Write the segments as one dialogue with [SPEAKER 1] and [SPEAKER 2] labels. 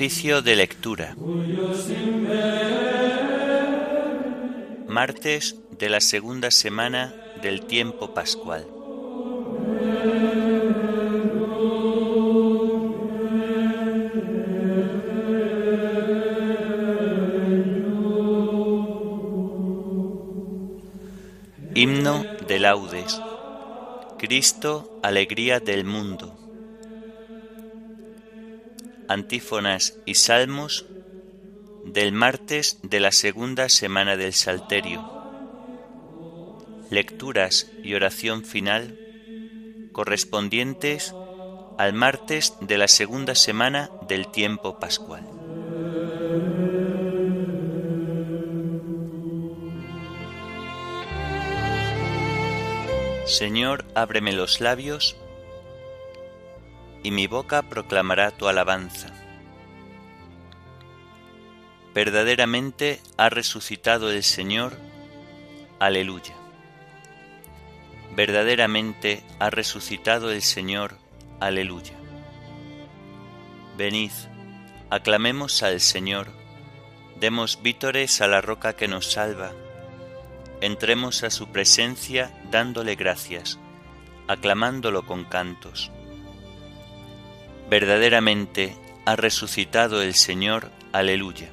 [SPEAKER 1] Oficio de lectura. Martes de la segunda semana del tiempo pascual. Himno de laudes. Cristo, alegría del mundo. Antífonas y salmos del martes de la segunda semana del Salterio. Lecturas y oración final correspondientes al martes de la segunda semana del tiempo pascual. Señor, ábreme los labios, y mi boca proclamará tu alabanza. Verdaderamente ha resucitado el Señor, aleluya. Verdaderamente ha resucitado el Señor, aleluya. Venid, aclamemos al Señor, demos vítores a la roca que nos salva entremos a su presencia dándole gracias, aclamándolo con cantos. Verdaderamente ha resucitado el Señor, aleluya.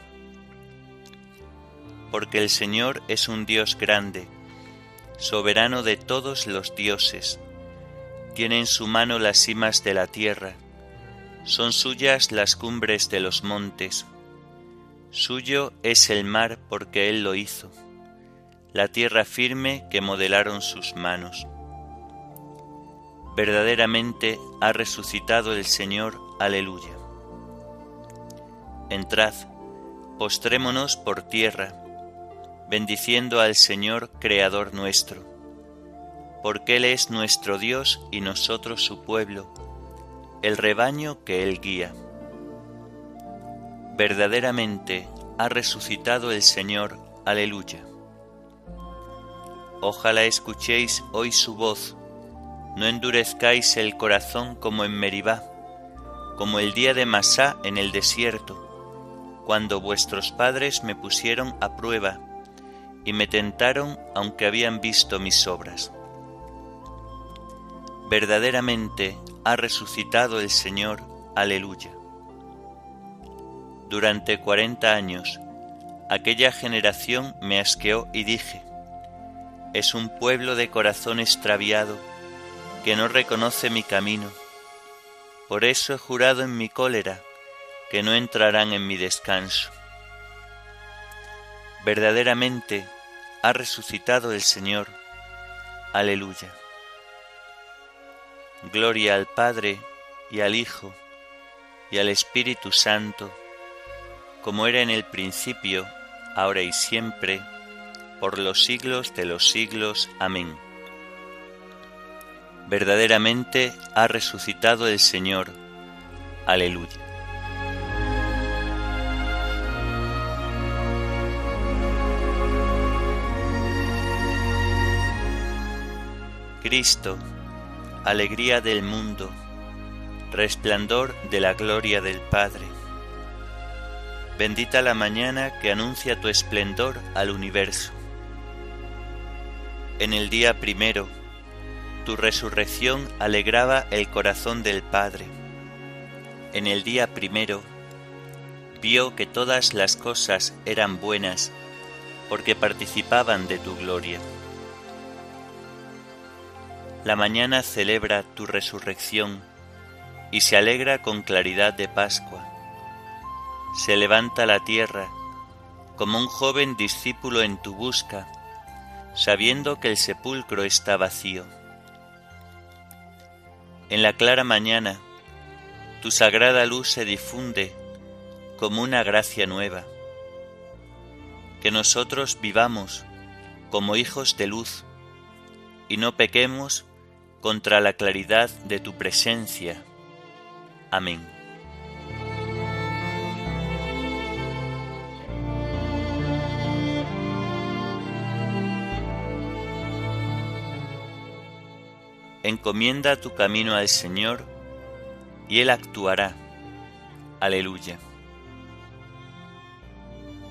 [SPEAKER 1] Porque el Señor es un Dios grande, soberano de todos los dioses, tiene en su mano las cimas de la tierra, son suyas las cumbres de los montes, suyo es el mar porque Él lo hizo la tierra firme que modelaron sus manos. Verdaderamente ha resucitado el Señor, aleluya. Entrad, postrémonos por tierra, bendiciendo al Señor, Creador nuestro, porque Él es nuestro Dios y nosotros su pueblo, el rebaño que Él guía. Verdaderamente ha resucitado el Señor, aleluya. Ojalá escuchéis hoy su voz, no endurezcáis el corazón como en Meribá, como el día de Masá en el desierto, cuando vuestros padres me pusieron a prueba y me tentaron aunque habían visto mis obras. Verdaderamente ha resucitado el Señor, aleluya. Durante cuarenta años, aquella generación me asqueó y dije, es un pueblo de corazón extraviado que no reconoce mi camino. Por eso he jurado en mi cólera que no entrarán en mi descanso. Verdaderamente ha resucitado el Señor. Aleluya. Gloria al Padre y al Hijo y al Espíritu Santo, como era en el principio, ahora y siempre, por los siglos de los siglos. Amén. Verdaderamente ha resucitado el Señor. Aleluya. Cristo, alegría del mundo, resplandor de la gloria del Padre. Bendita la mañana que anuncia tu esplendor al universo en el día primero, tu resurrección alegraba el corazón del Padre. En el día primero, vio que todas las cosas eran buenas porque participaban de tu gloria. La mañana celebra tu resurrección y se alegra con claridad de Pascua. Se levanta la tierra como un joven discípulo en tu busca sabiendo que el sepulcro está vacío. En la clara mañana, tu sagrada luz se difunde como una gracia nueva. Que nosotros vivamos como hijos de luz y no pequemos contra la claridad de tu presencia. Amén. Encomienda tu camino al Señor y Él actuará. Aleluya.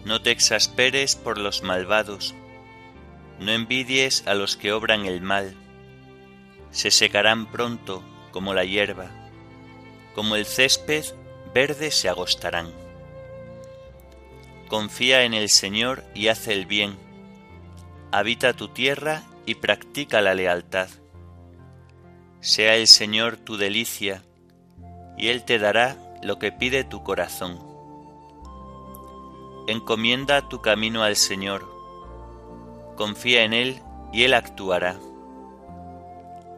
[SPEAKER 1] No te exasperes por los malvados, no envidies a los que obran el mal, se secarán pronto como la hierba, como el césped verde se agostarán. Confía en el Señor y haz el bien, habita tu tierra y practica la lealtad. Sea el Señor tu delicia, y Él te dará lo que pide tu corazón. Encomienda tu camino al Señor, confía en Él y Él actuará.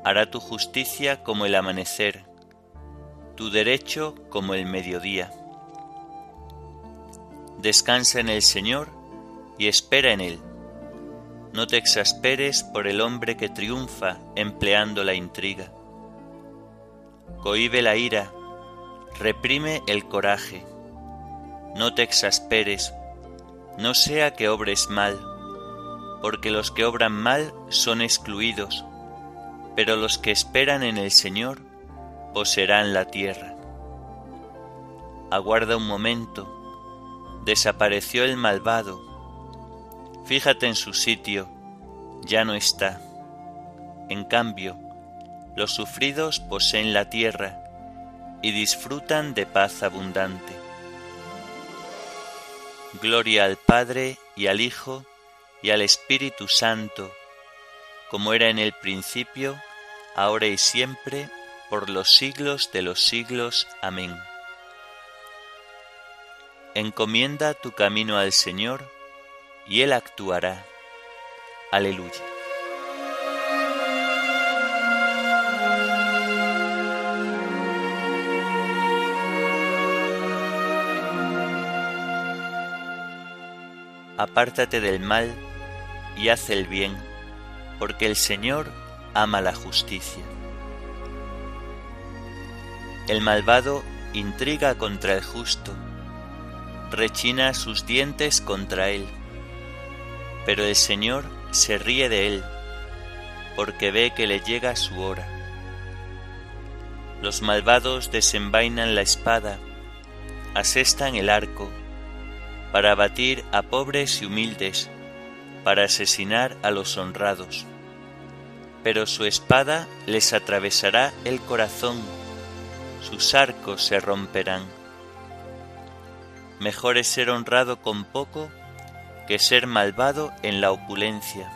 [SPEAKER 1] Hará tu justicia como el amanecer, tu derecho como el mediodía. Descansa en el Señor y espera en Él. No te exasperes por el hombre que triunfa empleando la intriga. Cohibe la ira, reprime el coraje. No te exasperes, no sea que obres mal, porque los que obran mal son excluidos, pero los que esperan en el Señor poseerán la tierra. Aguarda un momento, desapareció el malvado, fíjate en su sitio, ya no está. En cambio, los sufridos poseen la tierra y disfrutan de paz abundante. Gloria al Padre y al Hijo y al Espíritu Santo, como era en el principio, ahora y siempre, por los siglos de los siglos. Amén. Encomienda tu camino al Señor, y Él actuará. Aleluya. Apártate del mal y haz el bien, porque el Señor ama la justicia. El malvado intriga contra el justo, rechina sus dientes contra él, pero el Señor se ríe de él, porque ve que le llega su hora. Los malvados desenvainan la espada, asestan el arco, para abatir a pobres y humildes, para asesinar a los honrados. Pero su espada les atravesará el corazón, sus arcos se romperán. Mejor es ser honrado con poco que ser malvado en la opulencia,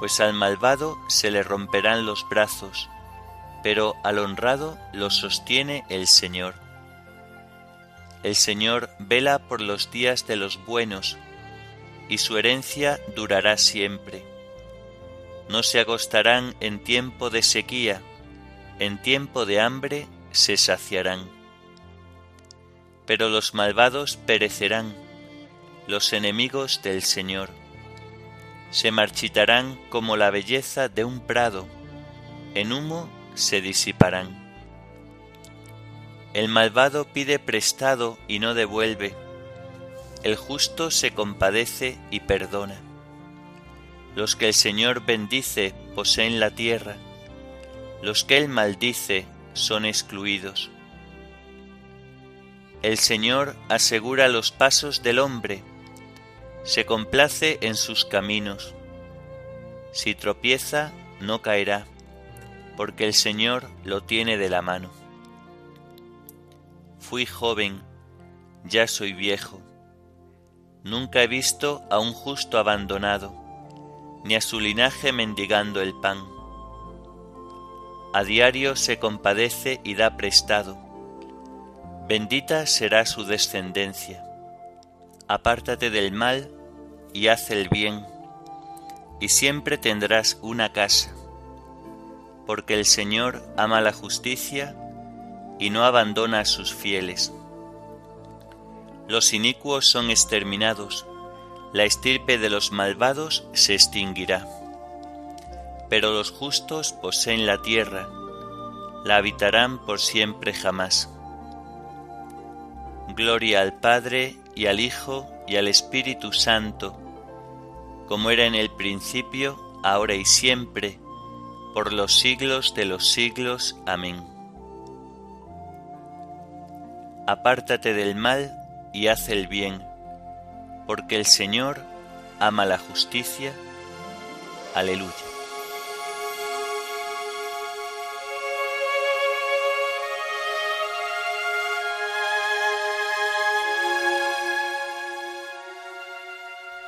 [SPEAKER 1] pues al malvado se le romperán los brazos, pero al honrado lo sostiene el Señor. El Señor vela por los días de los buenos, y su herencia durará siempre. No se agostarán en tiempo de sequía, en tiempo de hambre se saciarán. Pero los malvados perecerán, los enemigos del Señor. Se marchitarán como la belleza de un prado, en humo se disiparán. El malvado pide prestado y no devuelve. El justo se compadece y perdona. Los que el Señor bendice poseen la tierra. Los que Él maldice son excluidos. El Señor asegura los pasos del hombre, se complace en sus caminos. Si tropieza, no caerá, porque el Señor lo tiene de la mano. Fui joven, ya soy viejo. Nunca he visto a un justo abandonado, ni a su linaje mendigando el pan. A diario se compadece y da prestado. Bendita será su descendencia. Apártate del mal y haz el bien, y siempre tendrás una casa, porque el Señor ama la justicia y no abandona a sus fieles. Los inicuos son exterminados, la estirpe de los malvados se extinguirá. Pero los justos poseen la tierra, la habitarán por siempre jamás. Gloria al Padre y al Hijo y al Espíritu Santo, como era en el principio, ahora y siempre, por los siglos de los siglos. Amén apártate del mal y haz el bien, porque el Señor ama la justicia. Aleluya.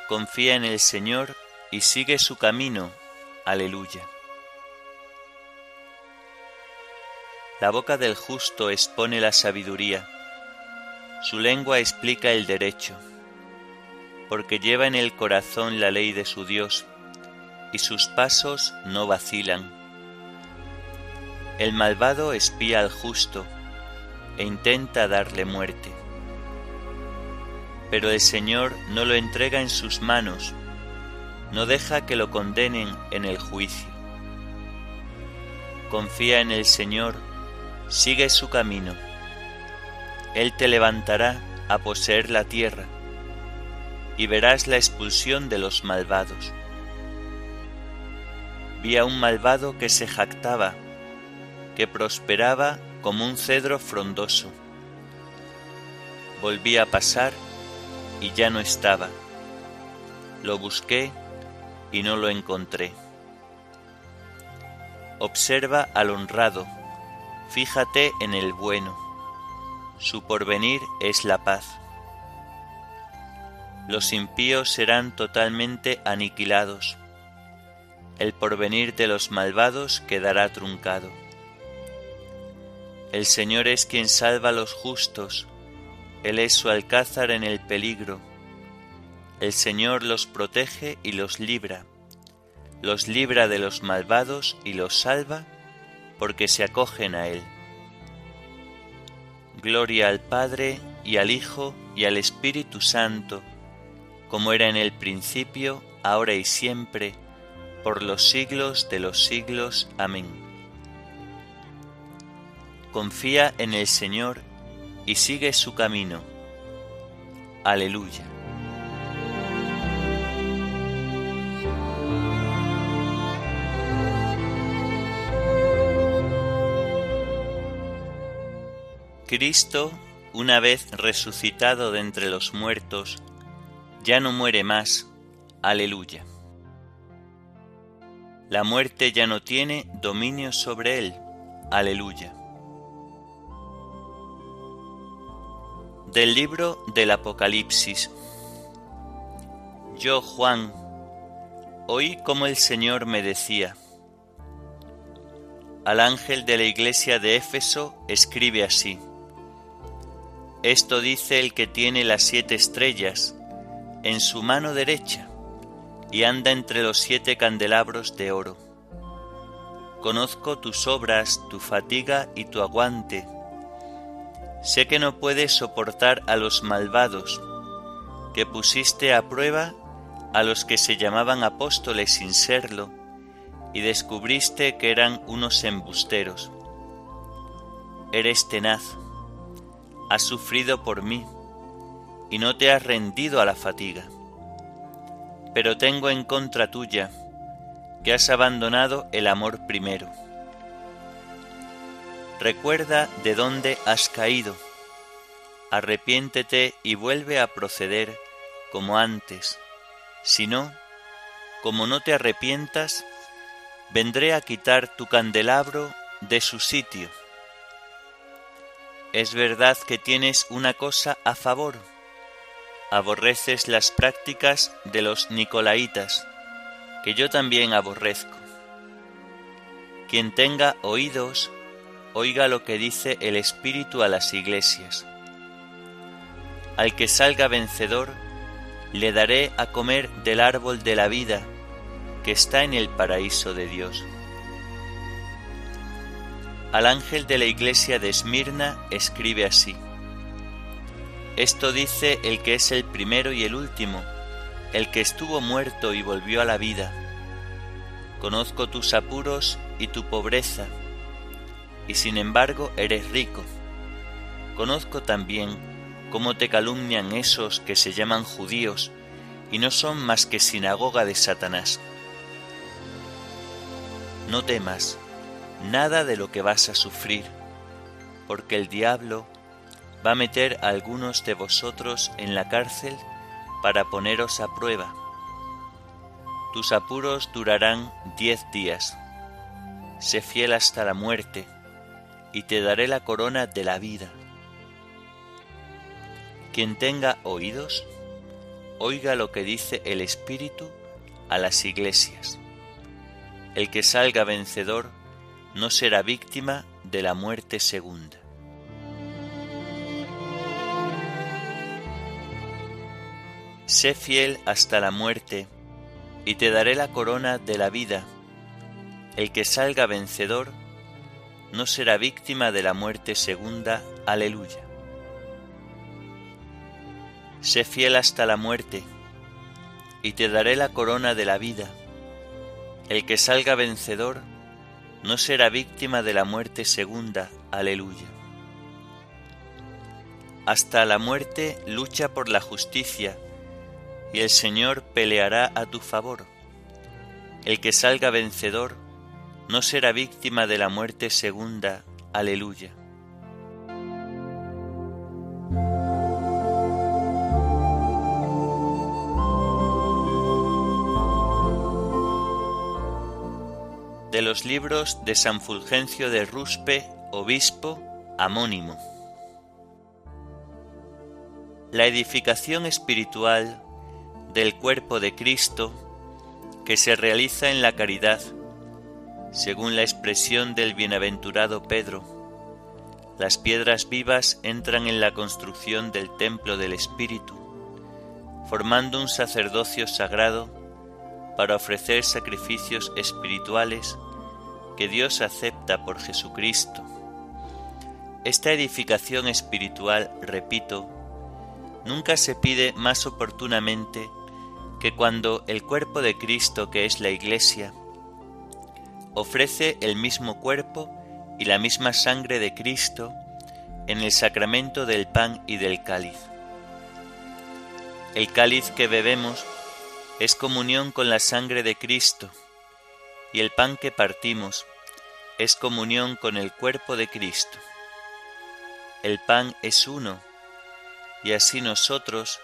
[SPEAKER 1] Confía en el Señor y sigue su camino. Aleluya. La boca del justo expone la sabiduría, su lengua explica el derecho, porque lleva en el corazón la ley de su Dios, y sus pasos no vacilan. El malvado espía al justo e intenta darle muerte, pero el Señor no lo entrega en sus manos, no deja que lo condenen en el juicio. Confía en el Señor sigue su camino. Él te levantará a poseer la tierra, y verás la expulsión de los malvados. Vi a un malvado que se jactaba, que prosperaba como un cedro frondoso. Volví a pasar y ya no estaba. Lo busqué y no lo encontré. Observa al honrado, Fíjate en el bueno, su porvenir es la paz. Los impíos serán totalmente aniquilados, el porvenir de los malvados quedará truncado. El Señor es quien salva a los justos, Él es su alcázar en el peligro. El Señor los protege y los libra, los libra de los malvados y los salva porque se acogen a Él. Gloria al Padre y al Hijo y al Espíritu Santo, como era en el principio, ahora y siempre, por los siglos de los siglos. Amén. Confía en el Señor y sigue su camino. Aleluya. Cristo, una vez resucitado de entre los muertos, ya no muere más. Aleluya. La muerte ya no tiene dominio sobre él. Aleluya. Del libro del Apocalipsis. Yo, Juan, oí como el Señor me decía, al ángel de la iglesia de Éfeso escribe así, esto dice el que tiene las siete estrellas en su mano derecha y anda entre los siete candelabros de oro. Conozco tus obras, tu fatiga y tu aguante. Sé que no puedes soportar a los malvados, que pusiste a prueba a los que se llamaban apóstoles sin serlo, y descubriste que eran unos embusteros. Eres tenaz has sufrido por mí y no te has rendido a la fatiga. Pero tengo en contra tuya que has abandonado el amor primero. Recuerda de dónde has caído, arrepiéntete y vuelve a proceder como antes. Si no, como no te arrepientas, vendré a quitar tu candelabro de su sitio es verdad que tienes una cosa a favor. Aborreces las prácticas de los nicolaitas, que yo también aborrezco. Quien tenga oídos, oiga lo que dice el Espíritu a las iglesias. Al que salga vencedor, le daré a comer del árbol de la vida que está en el paraíso de Dios. Al ángel de la iglesia de Esmirna escribe así. Esto dice el que es el primero y el último, el que estuvo muerto y volvió a la vida. Conozco tus apuros y tu pobreza, y sin embargo eres rico. Conozco también cómo te calumnian esos que se llaman judíos y no son más que sinagoga de Satanás. No temas, nada de lo que vas a sufrir, porque el diablo va a meter a algunos de vosotros en la cárcel para poneros a prueba. Tus apuros durarán diez días. Sé fiel hasta la muerte, y te daré la corona de la vida. Quien tenga oídos, oiga lo que dice el Espíritu a las iglesias. El que salga vencedor no será víctima de la muerte segunda. Sé fiel hasta la muerte, y te daré la corona de la vida. El que salga vencedor no será víctima de la muerte segunda. Aleluya. Sé fiel hasta la muerte, y te daré la corona de la vida. El que salga vencedor no será víctima de la muerte segunda. Aleluya. Hasta la muerte lucha por la justicia, y el Señor peleará a tu favor. El que salga vencedor no será víctima de la muerte segunda. Aleluya. De los libros de San Fulgencio de Ruspe, obispo, amónimo. La edificación espiritual del cuerpo de Cristo que se realiza en la caridad, según la expresión del bienaventurado Pedro. Las piedras vivas entran en la construcción del templo del Espíritu, formando un sacerdocio sagrado para ofrecer sacrificios espirituales que Dios acepta por Jesucristo. Esta edificación espiritual, repito, nunca se pide más oportunamente que cuando el cuerpo de Cristo, que es la Iglesia, ofrece el mismo cuerpo y la misma sangre de Cristo en el sacramento del pan y del cáliz. El cáliz que bebemos es comunión con la sangre de Cristo y el pan que partimos es comunión con el cuerpo de Cristo. El pan es uno y así nosotros,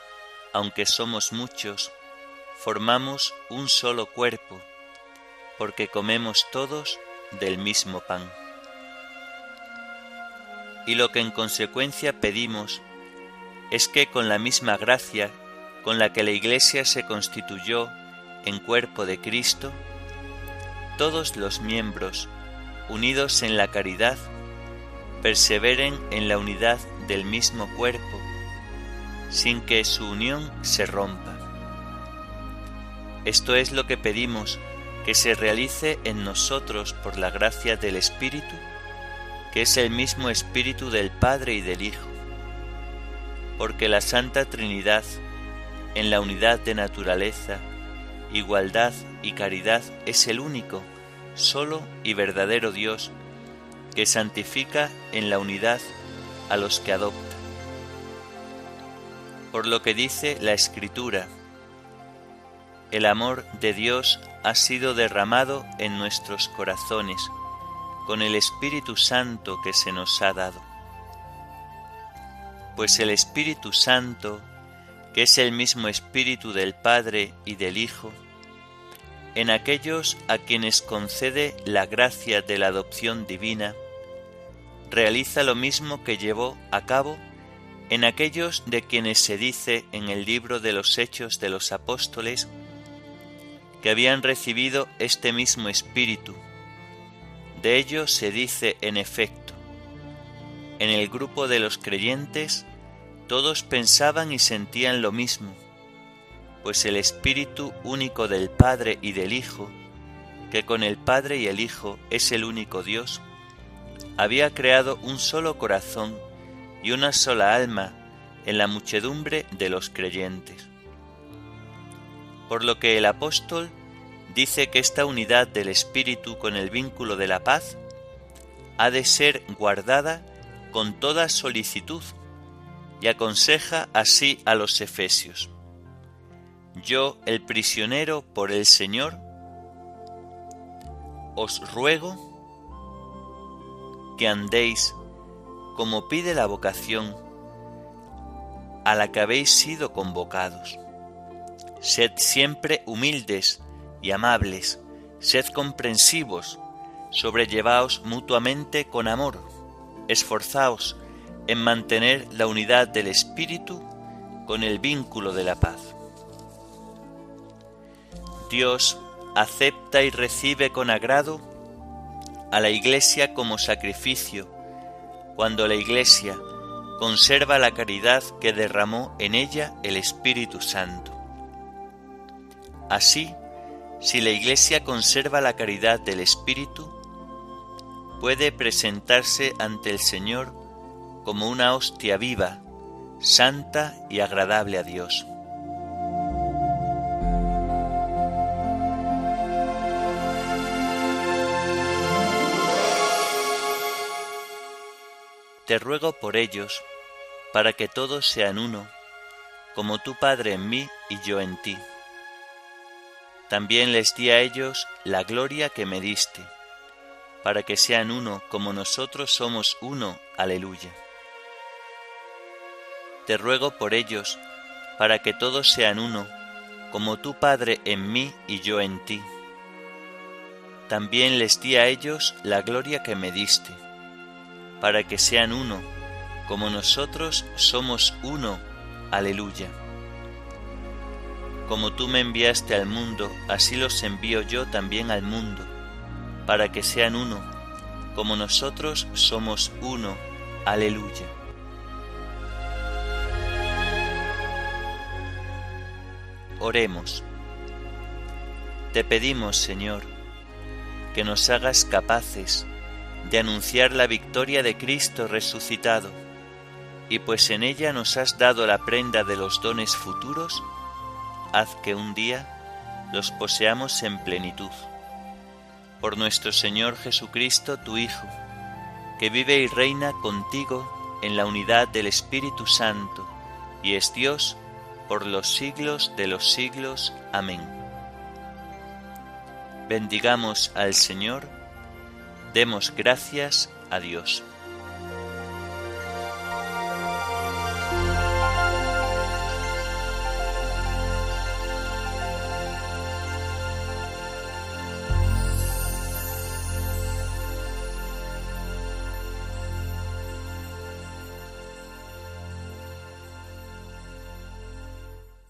[SPEAKER 1] aunque somos muchos, formamos un solo cuerpo, porque comemos todos del mismo pan. Y lo que en consecuencia pedimos es que con la misma gracia con la que la Iglesia se constituyó en cuerpo de Cristo, todos los miembros, unidos en la caridad, perseveren en la unidad del mismo cuerpo, sin que su unión se rompa. Esto es lo que pedimos que se realice en nosotros por la gracia del Espíritu, que es el mismo Espíritu del Padre y del Hijo, porque la Santa Trinidad, en la unidad de naturaleza, igualdad y caridad, es el único, solo y verdadero Dios, que santifica en la unidad a los que adopta. Por lo que dice la Escritura, el amor de Dios ha sido derramado en nuestros corazones con el Espíritu Santo que se nos ha dado. Pues el Espíritu Santo, que es el mismo Espíritu del Padre y del Hijo, en aquellos a quienes concede la gracia de la adopción divina, realiza lo mismo que llevó a cabo en aquellos de quienes se dice en el libro de los Hechos de los Apóstoles que habían recibido este mismo espíritu. De ello se dice en efecto, en el grupo de los creyentes todos pensaban y sentían lo mismo, pues el Espíritu único del Padre y del Hijo, que con el Padre y el Hijo es el único Dios, había creado un solo corazón y una sola alma en la muchedumbre de los creyentes por lo que el apóstol dice que esta unidad del Espíritu con el vínculo de la paz ha de ser guardada con toda solicitud y aconseja así a los efesios. Yo, el prisionero por el Señor, os ruego que andéis como pide la vocación a la que habéis sido convocados Sed siempre humildes y amables, sed comprensivos, sobrellevaos mutuamente con amor, esforzaos en mantener la unidad del Espíritu con el vínculo de la paz. Dios acepta y recibe con agrado a la Iglesia como sacrificio, cuando la Iglesia conserva la caridad que derramó en ella el Espíritu Santo. Así, si la Iglesia conserva la caridad del Espíritu, puede presentarse ante el Señor como una hostia viva, santa y agradable a Dios. Te ruego por ellos, para que todos sean uno, como tu Padre en mí y yo en ti. También les di a ellos la gloria que me diste, para que sean uno como nosotros somos uno. Aleluya. Te ruego por ellos, para que todos sean uno, como tu Padre en mí y yo en ti. También les di a ellos la gloria que me diste, para que sean uno, como nosotros somos uno. Aleluya. Como tú me enviaste al mundo, así los envío yo también al mundo, para que sean uno, como nosotros somos uno. Aleluya. Oremos. Te pedimos, Señor, que nos hagas capaces de anunciar la victoria de Cristo resucitado, y pues en ella nos has dado la prenda de los dones futuros, haz que un día los poseamos en plenitud. Por nuestro Señor Jesucristo, tu Hijo, que vive y reina contigo en la unidad del Espíritu Santo, y es Dios por los siglos de los siglos. Amén. Bendigamos al Señor, demos gracias a Dios.